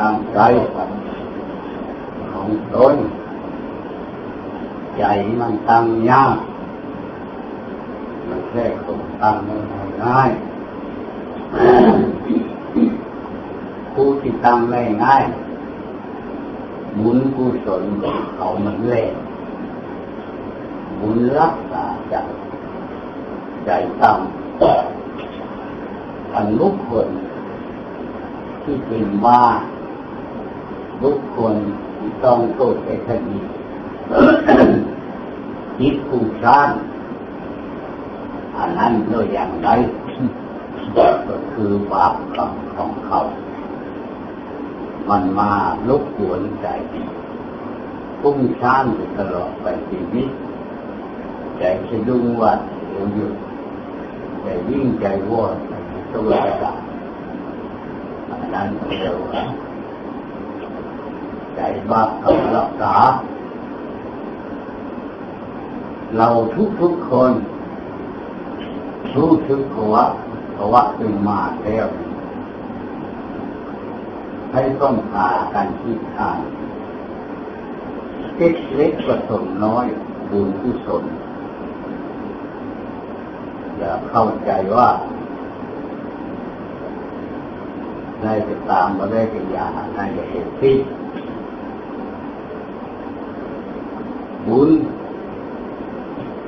ตั้งใจของตนใจมันตั้งยาก มันแค่ตรงตั้งไม่ง่ายผู้ที่ตั้งไม่ง่ายบุญกุศลเขามันเล่นบุญรักษาใจใจตั้งอันลุกคน ที่เป็นว่าลุกคนต้องโตไปคดีจิตผู้ชานอันนั้นด้วยอย่างไรก็คือบาปกรรมของเขา มันมาลุกหวนใจพุ่งชานอยู่ตลอดไปชีวิตใจสะดุ้งวัดอยู่ใจวิ่งใจวอดตัวระดับอั นั้นเรียกว่าใจบาปกับรักษา เราทุกทุกคนรู้สึกว่าภาวะเป็นมาแล้วให้ต้องพากันที่ทางเล็กเล็กประสมน้อยบุญกุศลอย่าเข้าใจว่า ได้จะตามมาได้เป็นอย่างนั้นอย่เห็นที่บุญ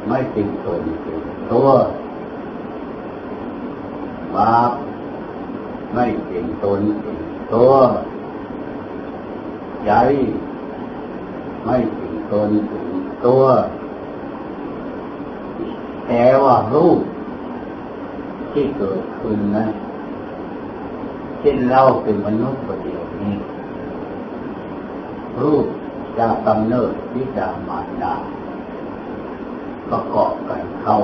ไม่เป็นตนเป็นตัวบาปไม่เป็นตนเป็นตัวใจไม่เป็นตนเป็นตัวแต่ว่ารูปที่เกิดขึ้นนะ เช่นเราเป็นมนุษย์ประเดียวนี้ รูปจะกำเนิดที่จะมาดาประกอบกันเข้า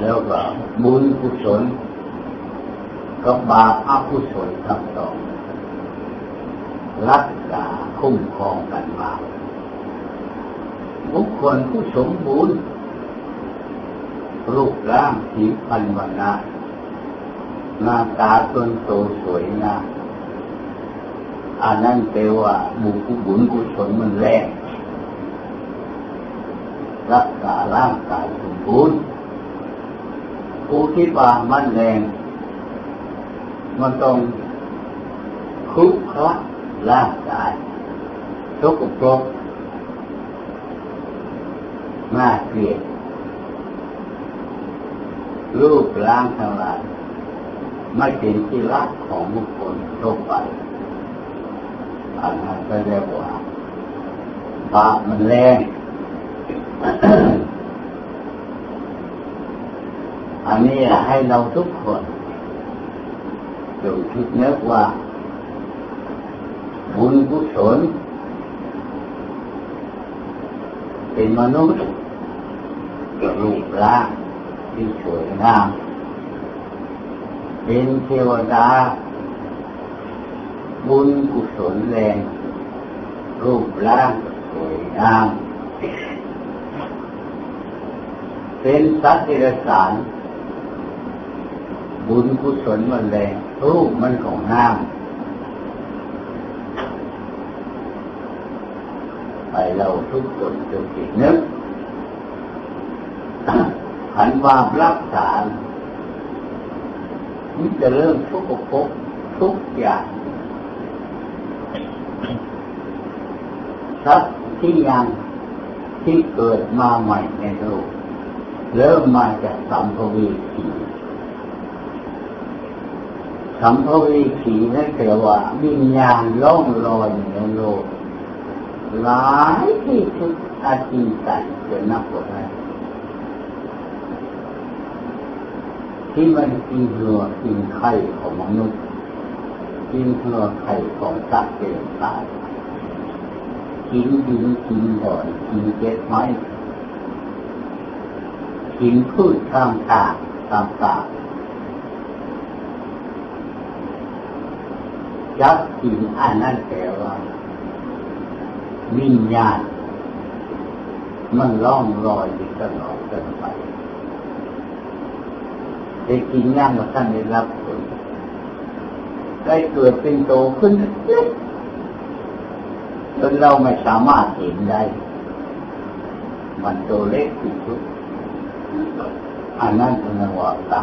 แล้วก็บุญกุศลกับบาปอกุศลทั้งสองรักษาคุ้มครองกันมาบุคคลผู้สมบูรณ์รูปร่างผิวพรรณวันนะ หน้าตาต้นโตสวยงามอันนั้นแปลว่าบุญบุญกุศลมันแรงรักษาร่างกายสมบูรณ์ผู้ที่ว่ามันแรง มันต้องคุกคลักร่างกายทุกปรกน่าเกลียดรูปร่างทั้งหลาย ไม่เป็นที่รักของบุคคลทั่วไปอันนั้นก็เรียกว่าบาปมันแรงอันนี้ให้เราทุกคนจงคิดนึกว่า บุญกุศลเป็นมนุษย์รูปร่างที่สวยงาม เป็นเทวดา บุญกุศลแรง รูปร่างสวยงามเป็นสัตว์เดรัจฉานบุญกุศลมันแรงรูปมันของน้ำไปเราทุกคนจงคิดนึกหันความรักษา มันจะเริ่มทุกข์ภพทุกอย่างทักที่ยังที่เกิดมาใหม่ในโลกเริ่มมาจากสัมภวีสีสัมภวีสีนั่นแปลว่าวิญญาณล่องลอยในโลกหลายที่สุดอาชีพจะนับว่าได้ ที่มันกินเหือกินไข่ของมนุษย์ กินเหือไข่ของสัตว์เป็นตายกินดินกินบ่อนกินเก็ดไม้กินพืชข้างทาต่างๆยักกินอันนั้นแปลว่าวิญญาณมันล่องลอยอยู่ตลอดจนไป ได้กินย่างมาท่านได้รับผลได้เกิดเป็นโตขึ้นเล็กจนเราไม่สามารถเห็นได้ มันโตเล็กที่สุดอันนั้นเป็นวาตา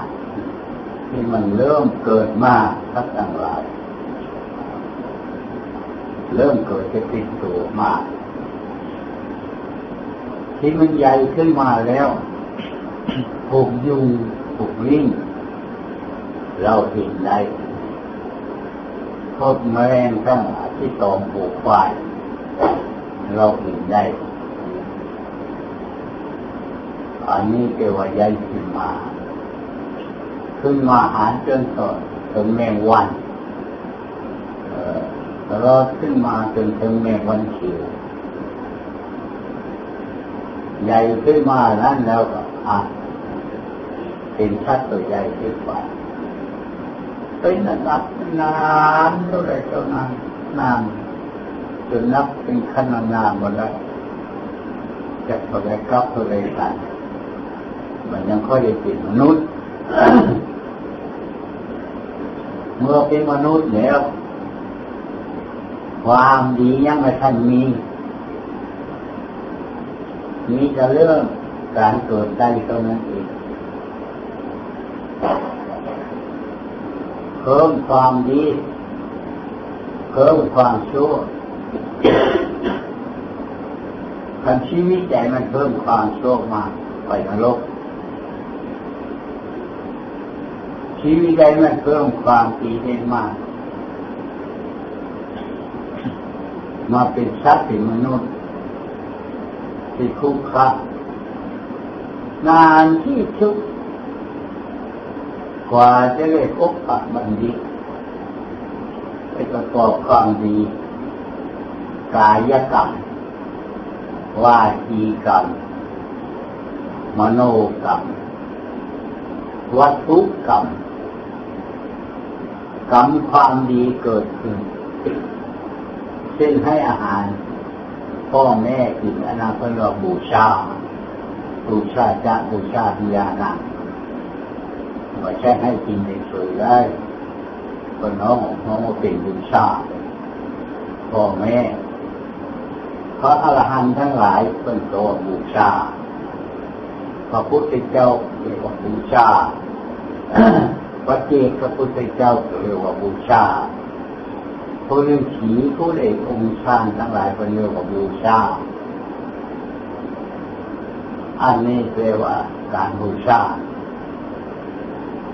ที่มันเริ่มเกิดมาทักต่างหลาย เริ่มเกิดจะติดตัวมากที่มันใหญ่ขึ้นมาแล้วผูกยุ งผูกลิงเราเห็นได้พบแมลงทั้งที่ตอมผูกควาย เราเห็นได้อันนี้เกี่ยวกับใหญ่ขึ้นมา ขึ้นมาหารจนต่อถึงแมงวันรอดขึ้นมาจนถึงแมงวันเขียวใหญ่ขึ้นมานั้นแล้วก็อะ เป็นชัดตัวใหญ่ขึ้นไปเป็นนับนานเท่าไรเท่านานนานจนนับเป็นขนาดนานหมดแล้วจะเท่าไรกับเท่าไรกันมันยังค่อยจะเป็นมนุษย์ เมื่อเป็นมนุษย์แล้วความดียังไม่ทันมี มีจะเรื่องการเกิดได้เท่านั้นเอง เพิ่มความดี เพิ่มความชั่วคันชีวิตใจมันเพิ่มความชั่วมาไปนรกชีวิตใจมันเพิ่มความดีได้มาก มาเป็นสัตว์เป็นมนุษย์ที่คุกคะนานที่ชุด กว่าจะได้พบกับบัณฑิตไปประกอบความดี กายกรรมวาจีกรรมมโนกรรมวัตถุกรรมกรรมความดีเกิดขึ้นเช่นให้อาหาร พ่อแม่กินอนาคตบูชาบูชาจะบูชาพิยานา ว่าใช้ให้กินในสวยได้ก็น้องน้องเป็นบุญชาพ่อแม่พระอรหันต์ทั้งหลายเป็นตัวบูชาพระพุทธเจ้าเรียกว่าบูชาพระเจ้าพระพุทธเจ้าเรียกว่าบูชาผู้ฤาษีผู้เอกองค์ชาทั้งหลายเป็นเรียกว่าบูชา อันนี้เรียกว่าการบูชา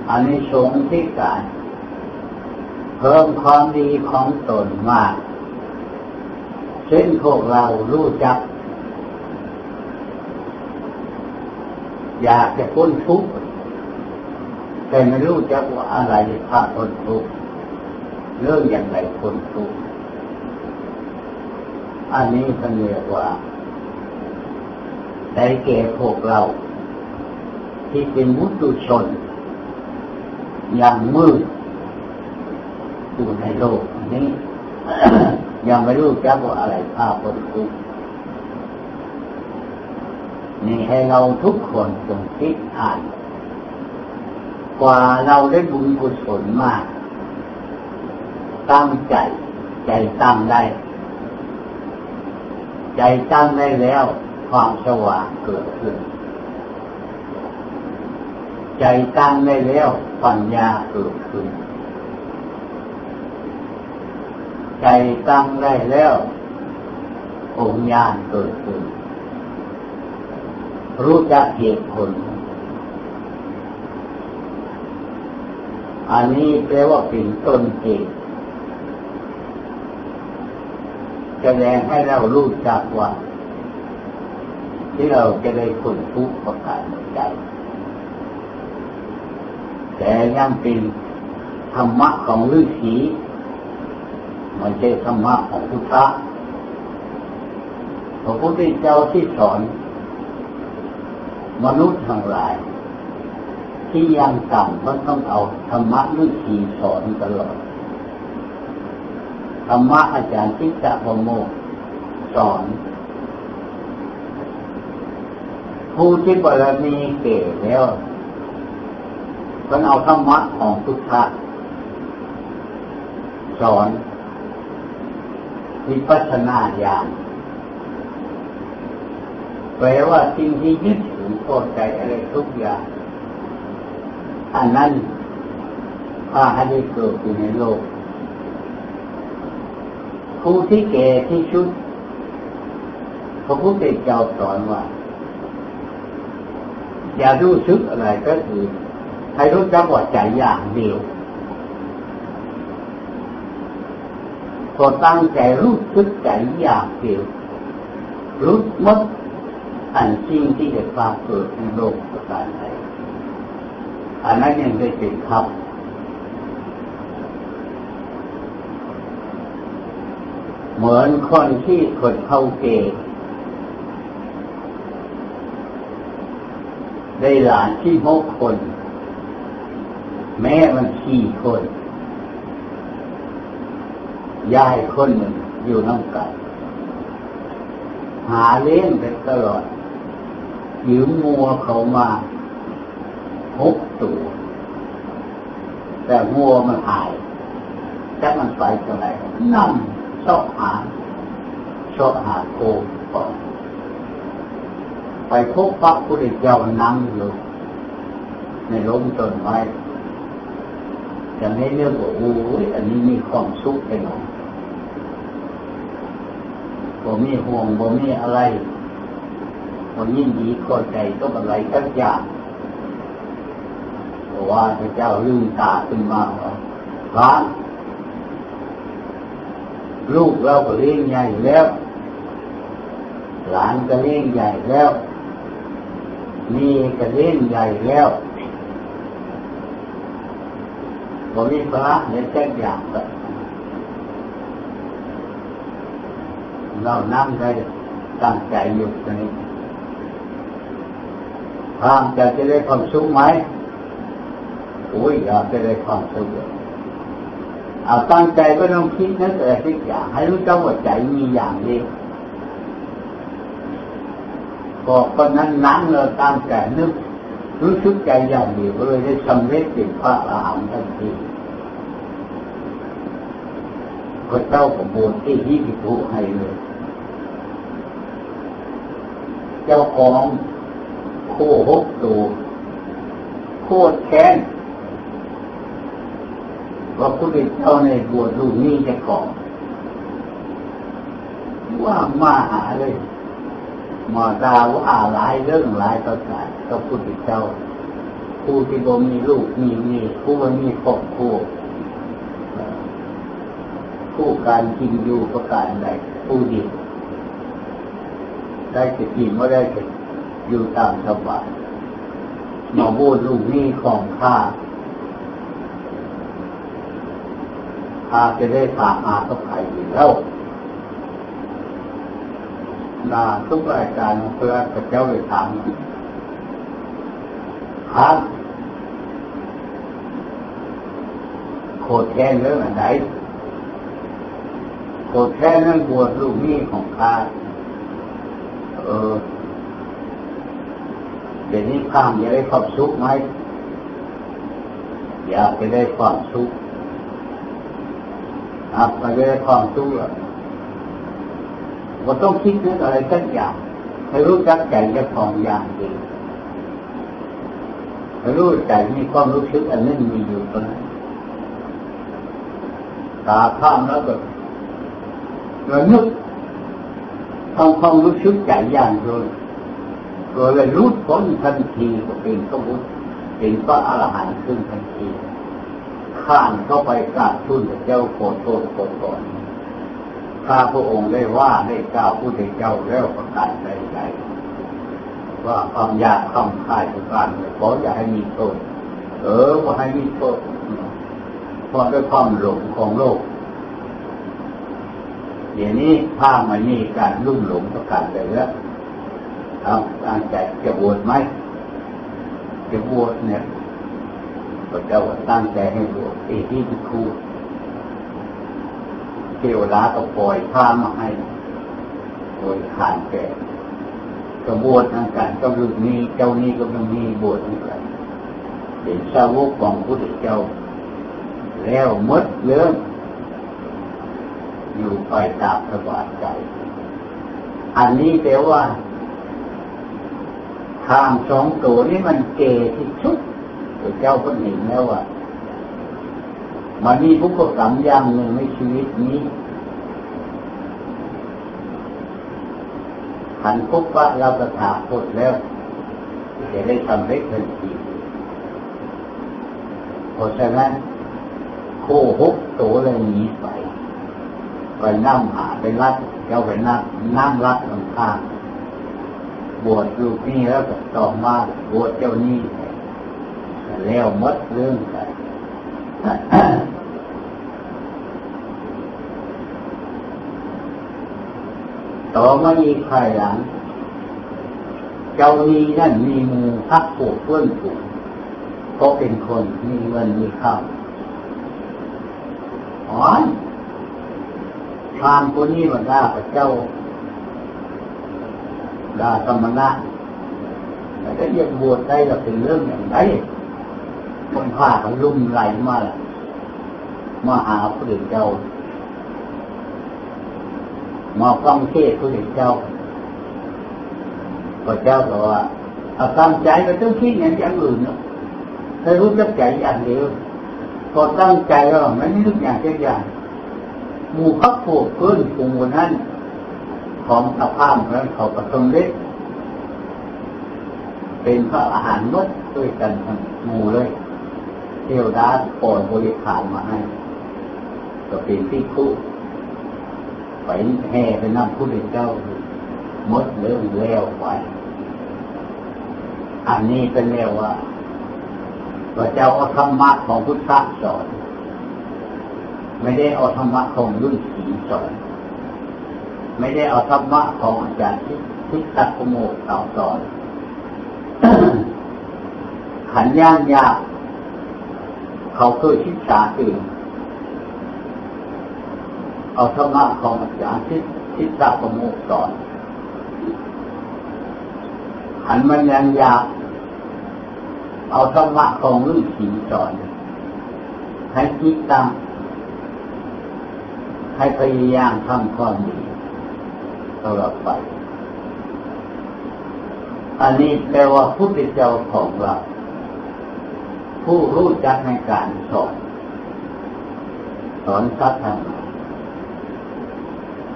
อันนี้สงที่การเพิ่มความดีของตนมากเช่นพวกเรารู้จัก อยากจะพ้นทุกข์แต่ไม่รู้จักว่าอะไรพาพ้นทุกข์เรื่องอย่างไรพ้นทุกข์อันนี้เป็นเรียกว่าได้แก่พวกเรา ที่เป็นมุตุชน ยังมืดอยู่ในโลกนี้ ยังไม่รู้จักว่าอะไรภาพคนทุนี่ให้เราทุกคนจงคิดอ่านกว่าเราได้บุญกุศลมาก ตั้งใจ ใจตั้งได้ ใจตั้งได้แล้ว ความสว่างเกิดขึ้น ใจตั้งได้แล้ว ปัญญาเกิดขึ้น ใจตั้งได้แล้วองญาณเกิดขึ้น รู้จักเหตุผล อันนี้แปลว่าเป็นต้นเหตุแสดงให้เรารู้จักว่า ที่เราจะได้ผลทุกข์ประการใจ แต่ยังเป็นธรรมะของฤาษีไม่ใช่ธรรมะของพุทธะพระพุทธเจ้าที่สอน มนุษย์ทั้งหลาย ที่ยังต่ำก็ต้องเอาธรรมะฤาษีสอนตลอด ธรรมะอาจารย์ทิจะพโมกสอนผู้ที่บารมีเก่แล้ว เพิ่นเอาธรรมะของพุทธะสอนวิปัสสนาญาณแปลว่าสิ่งที่ยึดถือพอใจอะไรทุกอย่าง อันนั้นพาให้ได้เกิดอยู่ในโลกผู้ที่แก่ที่ชุดพระพุทธเจ้าสอนว่า อย่ารู้สึกอะไรก็คือ ให้รู้จักว่าใจอย่างเดียวพอตั้งใจรู้สึกใจอย่างเดียวรู้มัดอันจริงที่จะปรากฏในโลกประการใดอันนั้นยังได้เป็นครับเหมือนคนที่คนเข้าเกณฑ์ได้หลานที่หกคน แม่มันสี่คนยายคนหนึ่งอยู่น้ำกันหาเลี้ยงไปตลอดยืมงัวเขามาหกตัว แต่งัวมันหายจะมันไปเท่าไหร่นั่งชอบหาชอบหาโคก่อนไปพบพระพุทธเจ้านั่งอยู่ในร่มต้นไม้ จะไม่เรื่องว่าโอ้ยอันนี้มีความสุขไปหน่อยบ่มีห่วงบ่มีอะไรบ่ยินดีก็ใจก็อะไรสักอย่างเพราะว่าพระเจ้าลืมตาขึ้นมาว่าพระลูกเราก็เลี้ยงใหญ่แล้ว หลานก็เลี้ยงใหญ่แล้ว มีกระเล่นใหญ่แล้ว บริพระในแจ้งอย่างก็เรานั่งได้ตั้งใจอยู่ตรงนี้ทางจะจะได้ความสุขไหมโอ้ยอยากจะได้ความสุขเอาตั้งใจก็ต้องคิดนั่นแต่ทุกอย่างให้รู้จักว่าใจมีอย่างเดียวบอกคนนั้นนั่งเราตามใจนึกรู้สึกใจอย่างเดียวเลยได้สำเร็จเป็นพระอรหันต์ทันที พระเจ้าของบูที่ที่พิทุให้เลย เจ้าของโคหกตัวโคตรแค้นว่าผู้เป็นเจ้าในบวชลูกนี้จะก่อนว่ามาหาเลย มาดาว่าหลายเรื่องหลายประการก็พุทธเจ้าผู้ที่บ่มีลูกมีมีผู้บ่มีครอบครัว ผู้การกินอยู่ประการใดผู้ดีได้จะกินไม่ได้จะอยู่ตามสบายมาบูดลูกนี้ของข้าข้าจะได้ถามอาก็ไปอยู่แล้วนาทุกรายการเพื่อพระเจ้าไปถามครับโคตรแค้นเรื่องอะไร โคตรแค้นเรื่องบวชลูกนี้ของข้าเออเดี๋ยวนี้ข้ามจะได้ความสุขไหมอยากจะได้ความสุขอับมาได้ความสุขหรอก็ต้องคิดนึกอะไรสักอย่างให้รู้จักใจจะของอย่างดีให้รู้ใจมีความรู้สึกอันนั้นมีอยู่ตรงนั้นตาข้ามแล้วก็ รานึกทำความรู้สึกใจอย่างเดียวก็เลยรู้พ้นทันทีก็เป็นพระพุทธเป็นพระอรหันต์ขึ้นทันที ข้านเข้าไปกราบทูลเจ้าโคโทษโคตรข้าพระองค์ได้ว่าได้กล่าวผู้ใดเจ้าแล้วประกาศใจใจว่าความยากความคายประการขออย่าให้มีโทษ เออว่าให้มีโทษเพราะด้วยความหลงของโลก เดี๋ยวนี้ถ้ามันมีการลุ่มหลงประการใดแล้วเอาตั้งใจจะบวชไหมจะบวชเนี่ยพระเจ้าตั้งใจให้บวชเอที่ครูเทวดาก็ปล่อยผ้ามาให้ โดยขานแก่กระบวชทางการก็ลูกนี้เจ้านี้ก็ต้องมีบวชเหมือนกันเป็นสาวกของพุทธเจ้า แล้วมดเรื่อง อยู่ไปตามสบายใจ อันนี้แปลว่าทางสองตัวนี้มันเกที่ชุดพระเจ้าก็เห็นแล้วว่ามันมีผู้กรรมอย่างหนึ่งในชีวิตนี้ขันพบว่าเราจะถาคตแล้วจะได้ทำได้ทันทีเพราะฉะนั้นโคหกตัวเลยหนีไป ไปนั่งหาไปรัดเจ้าไปนั่งนั่งรัดลงข้างบวชลูกนี่แล้วก็ต่อมาบวชเจ้านี่แล้วมดเรื่องกันต่อมาอีกภายหลัง เจ้านี้นั่นมีมือพักปลูกเพื่อนปลูกก็เป็นคนมีเงินมีข้าวอ๋อ ทางคนนี้มันได้พระเจ้าได้สมณะแต่ก็ยังบวชได้เราเป็นเรื่องอย่างไรคนพากันลุ่มไหลมามาหาพระเจ้ามาฟังเทศพระเจ้าพระเจ้าบอกว่าเอาตั้งใจไปต้องคิดอย่างอย่างอื่นเนาะถ้ารู้จักใจอย่างเดียวพอตั้งใจแล้วไม่รู้อย่างเช่นอย่าง หมู่พักผูกขึ้นกลุ่มนั้น ของสภาพนั้นเขาประสงเล็กเป็นพระอาหารมดด้วยกันทั้งหมู่เลยเทวดาปล่อยบริขารมาให้ ก็เป็นที่คู่ไปแห่ไปนั่งผู้เด็เจ้ามดเรื่องแล้วไป อันนี้เป็นเรียกว่าพระเจ้าเอาธรรมะของพุทธะสอน ไม่ได้เอาธรรมะของรุ่นสีสอนไม่ได้เอาธรรมะของอาจารย์ที่ทิตักโมกเ่าสอนขันย่างยาก เขาเคยชิดษาตื่นเอาธรรมะของอาจารย์ทิทิตักโมกสอนขันมันยังยากเอาธรรมะของฤาษีสอนให้คิดตาม ให้พยายามทำความดีตลอดไป อันนี้แปลว่าผู้เป็นเจ้าของเรา ผู้รู้จักในการสอน สอนสัตว์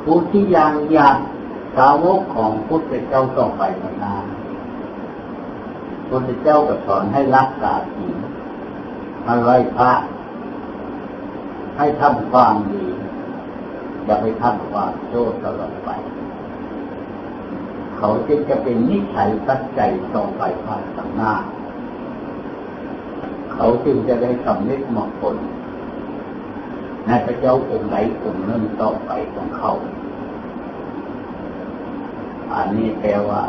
ผู้ที่ยังอยากสาวกของพุทธเจ้าต่อไปนานพุทธเจ้าก็สอนให้รักษาศีลให้ไหว้พระให้ทำความดี อย่าไปทำควาโชั่วตลอดไป เขาจึงจะเป็นนิสัยปัจจัยต่อไปภายข้างหน้า เขาจึงจะได้สำเร็จมรรคผลในพระเจ้าองค์ไหนองค์นั้นต่อไปของเขา อันนี้แปลว่า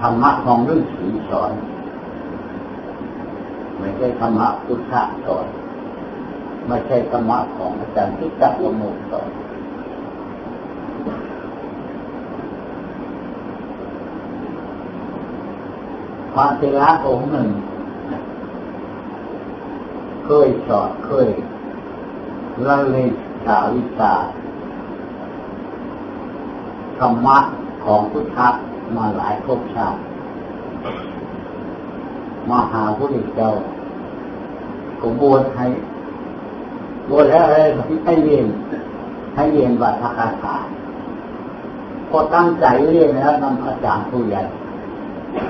ธรรมะของฤาษีสอน ไม่ใช่ธรรมะพุทธะสอน ไม่ใช่ธรรมะของอาจารย์ทิจักรโมกสอนพระเทระองค์หนึ่ง เคยสอนเคยละเลงสาวิชาธรรมะของพุทธะมาหลายภพชาติมาหาพระเจ้าก็บวชให้ บวชแล้วให้เรียนให้เรียนวัดคาถาพอตั้งใจเรียนแล้วนำอาจารย์ผู้ใหญ่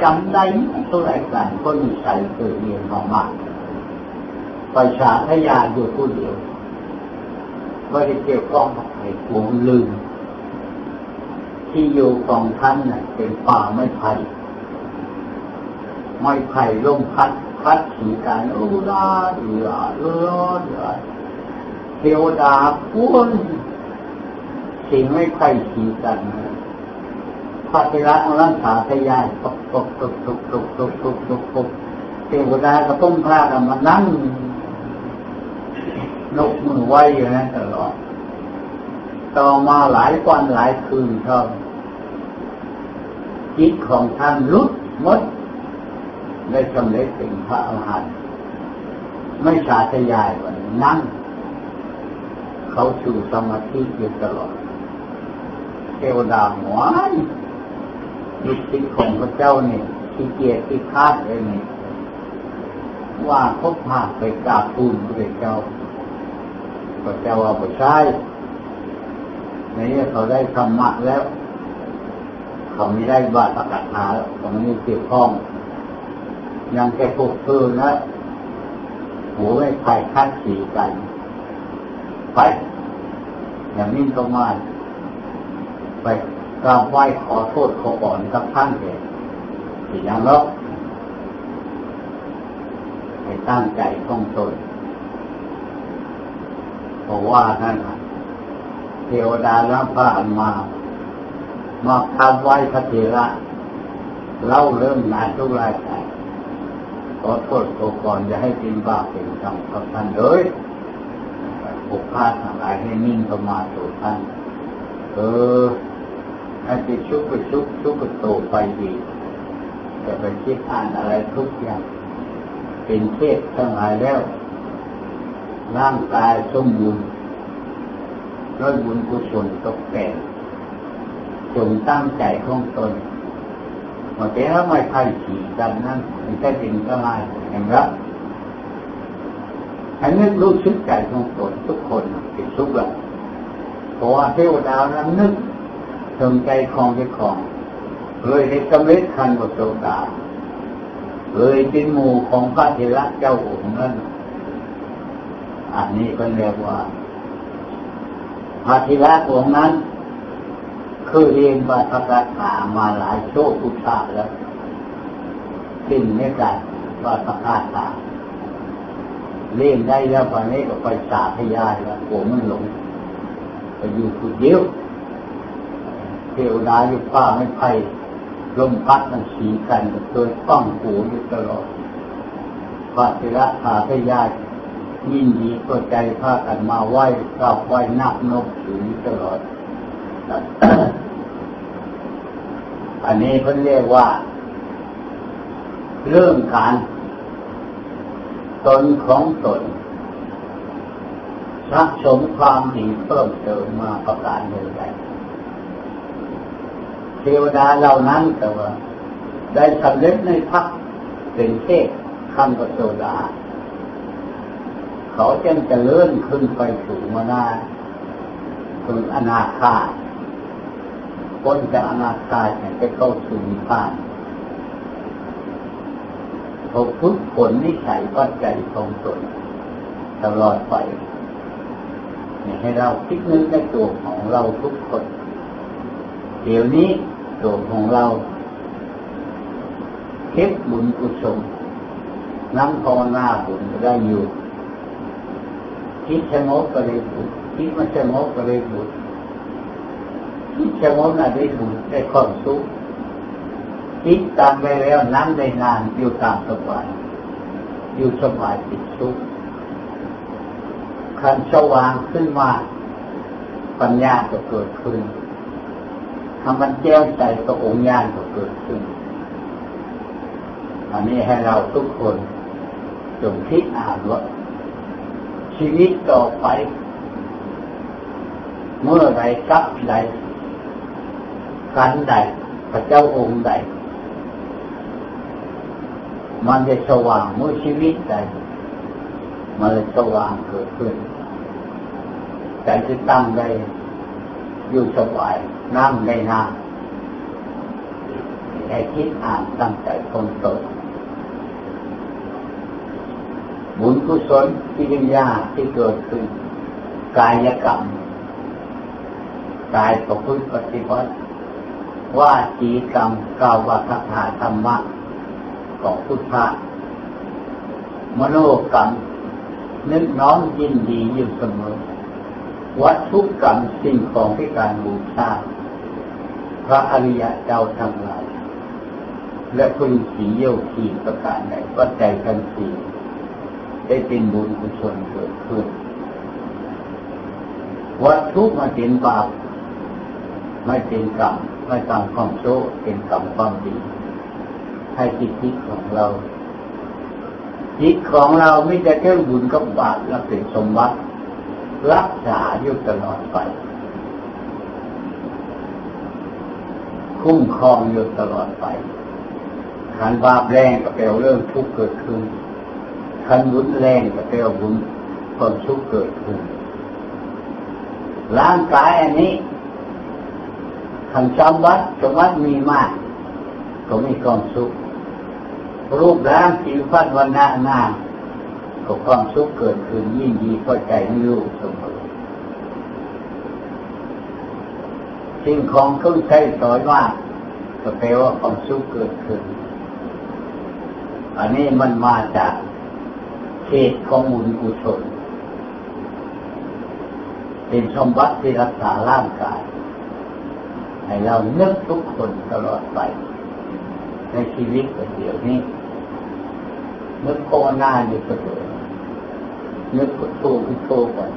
จำได้เท่าไรกันก็มีใจเคยเรียนมามากไปชาทยาอยู่ผู้เดียวไม่ได้เกี่ยวข้องกับใครกลัวลืม ที่อยู่ของท่านน่ะเป็นป่าไม้ไผ่ไม้ไผ่ลมพัดพัดถีกันโอ้ลาเดือเลือดเดือ เทวดาพ้นสิ่งไม่ไผ่ถีกันพระเทระรักษาพยายตกตกตกตกตกตกตกตกตกเทวดาก็ต้องพากันมานั่งนกมือไหวอยู่นะตลอดต่อมาหลายวันหลายคืนท่าจิตของท่านลุดมดได้สำเร็จเป็นพระอรหันต์ไม่สาธยายวันนั่ง เขาชูสมาธิอยู่ตลอดเทวดาหัวจิตติของพระเจ้าเนี่ยที่เกียรติคาดเลยนี่ว่าพบภาไปกราบทูลพระเจ้าพระเจ้าว่าไม่ใช่ในนี้เขาได้ธรรมะแล้ว เขาไม่ได้บาตรกัหาแล้วเขาไม่ได้เกี่ยวข้อง ยังแค่พวกเธอนะหัวไม่ไผ่คัดสีกัน ไป อย่างนี้ก็มาไปกราบไหว้ขอโทษขออ่อนกับท่านเลยสิ่อย่างแล้วให้ตั้งใจต้องตนเพราะว่านั่นเทวดาแล้วพระอันมา มาทำไหว้พระเถระเล่าเรื่องงานทุกรายใจขอโทษขอก่อนจะให้เป็นบาปเป็นกรรมกับท่านเลย ผูกพาดทางหลายให้นิ่งเข้ามาสู่ท่าน เออให้ไปชุบไปชุบชุบไปโตไปดีจะไปคิดอ่านอะไรทุกอย่าง เป็นเทศทั้งหลายแล้ว ร่างกายสมบูรณ์ด้วยบุญกุศลตกแต่งจงตั้งใจของตนมาแล้วไม่ใช่ฉีกันนั่นไม่ใช่เป็นก็ลายแห่งรัก ให้นึกรู้ชึกใจของตนทุกคนเป็นทุกข์ละเพราะว่าเทวดานั้นนึกถึงใจของใจของ เลยให้กำเนิดคันบทโสดาเลยเป็นหมู่ของพระเทระเจ้าองค์นั้น อันนี้ก็เรียกว่าพระเทระองค์นั้นคือเรียนบาตรถามาหลายโชคทุกชาติแล้วสิ่งนี้กันบาตรถา เล่นได้แล้วตอนนี้ก็ไปสาธยายแล้วผมมันหลงไปอยู่คนเดียวเทวดาอยู่ป้าไม่ไพ่ลมพัดมันสีกันโดยป้องหูอยู่ตลอดพระเทระสาธยายยินดีก็ใจพากันมาไหว้กราบไหว้นับนกถือตลอด อันนี้เขาเรียกว่า เรื่องการ ตนของตนสะสมความดีเพิ่มเติมมาประการหนึ่งใดเทวดาเหล่านั้นแต่ว่า ได้สำเร็จในพักเป็นเทพขั้นปโสดา เขาจึงจะเลื่อนขึ้นไปสู่มานาถึงอนาคาคนจากอนาคาจะเข้าสู่นิพพาน เขาฝึกฝนนิสัยปัจจัยทรงตนตลอดไปให้เราคิดนึกในตัวของเราทุกคน เดี๋ยวนี้ตัวของเราเก็บบุญกุศลน้ำภาวนาบุญได้อยู่คิดสงบก็ได้บุญคิดไม่สงบก็ได้บุญคิดสงบน่ะได้บุญได้ความสุข คิดตามไปแล้วนั่งได้นานอยู่ตามสบายอยู่สบายติดสุขคันสว่างขึ้นมาปัญญาจะเกิดขึ้นทำมันแจ้งใจก็องค์ญาณก็เกิดขึ้น อันนี้ให้เราทุกคนจงคิดอ่านว่าชีวิตต่อไป เมื่อไรกับใดกันใดพระเจ้าองค์ใด มันจะสว่างเมื่อชีวิตใดมันจะสว่างเกิดขึ้นใจจะตั้งได้อยู่สบายนั่งได้นานให้คิดอ่านตั้งใจคงตนบุญกุศลที่วิญญาที่เกิดขึ้น กายกรรมกายประพฤติปฏิบัติว่าจีกรรมกาวว่าคถาธรรมะ ของพุทธะมโนกรรมนึกน้อมยินดีอยู่เสมอ วัตถุกรรมสิ่งของที่การบูชาพระอริยะเจ้าทั้งหลาย และคุณสีเยี่ยวขีประการใดก็ใจกันสีได้เป็นบุญกุศลเกิดขึ้น วัตถุมาเป็นบาปไม่เป็นกรรมไม่ตามความโชคเป็นกรรมความดี ให้จิตทิของเราจิตของเราไม่จะเจ้าบุญกับบาปและเป็นสมบัติรักษาอยู่ตลอดไป คุ้มครองอยู่ตลอดไปขันบาปแรงก็แปลเรื่องทุกข์เกิดขึ้นขันบุญแรงก็แปลบุญความทุกข์เกิดขึ้นร่างกายอันนี้ขันจำวัดสมวัดมีมาก ก็มีความสุข รูปร่างผิวพรรณวันหน้าหน้าก็ความสุขเกิดขึ้นยิ่งดีพอใจไม่รู้สมอสิ่งของเครื่องใช้สอยมาก็แปลว่าความสุขเกิดขึ้น อันนี้มันมาจากเขตของบุญกุศลเป็นสมบัติที่รักษาร่างกาย ให้เรานึกทุกคนตลอดไป ในชีวิตเดียวนี้ นึกโคหน้าอยู่เสมอนึกพุทโธพุทโตก่อน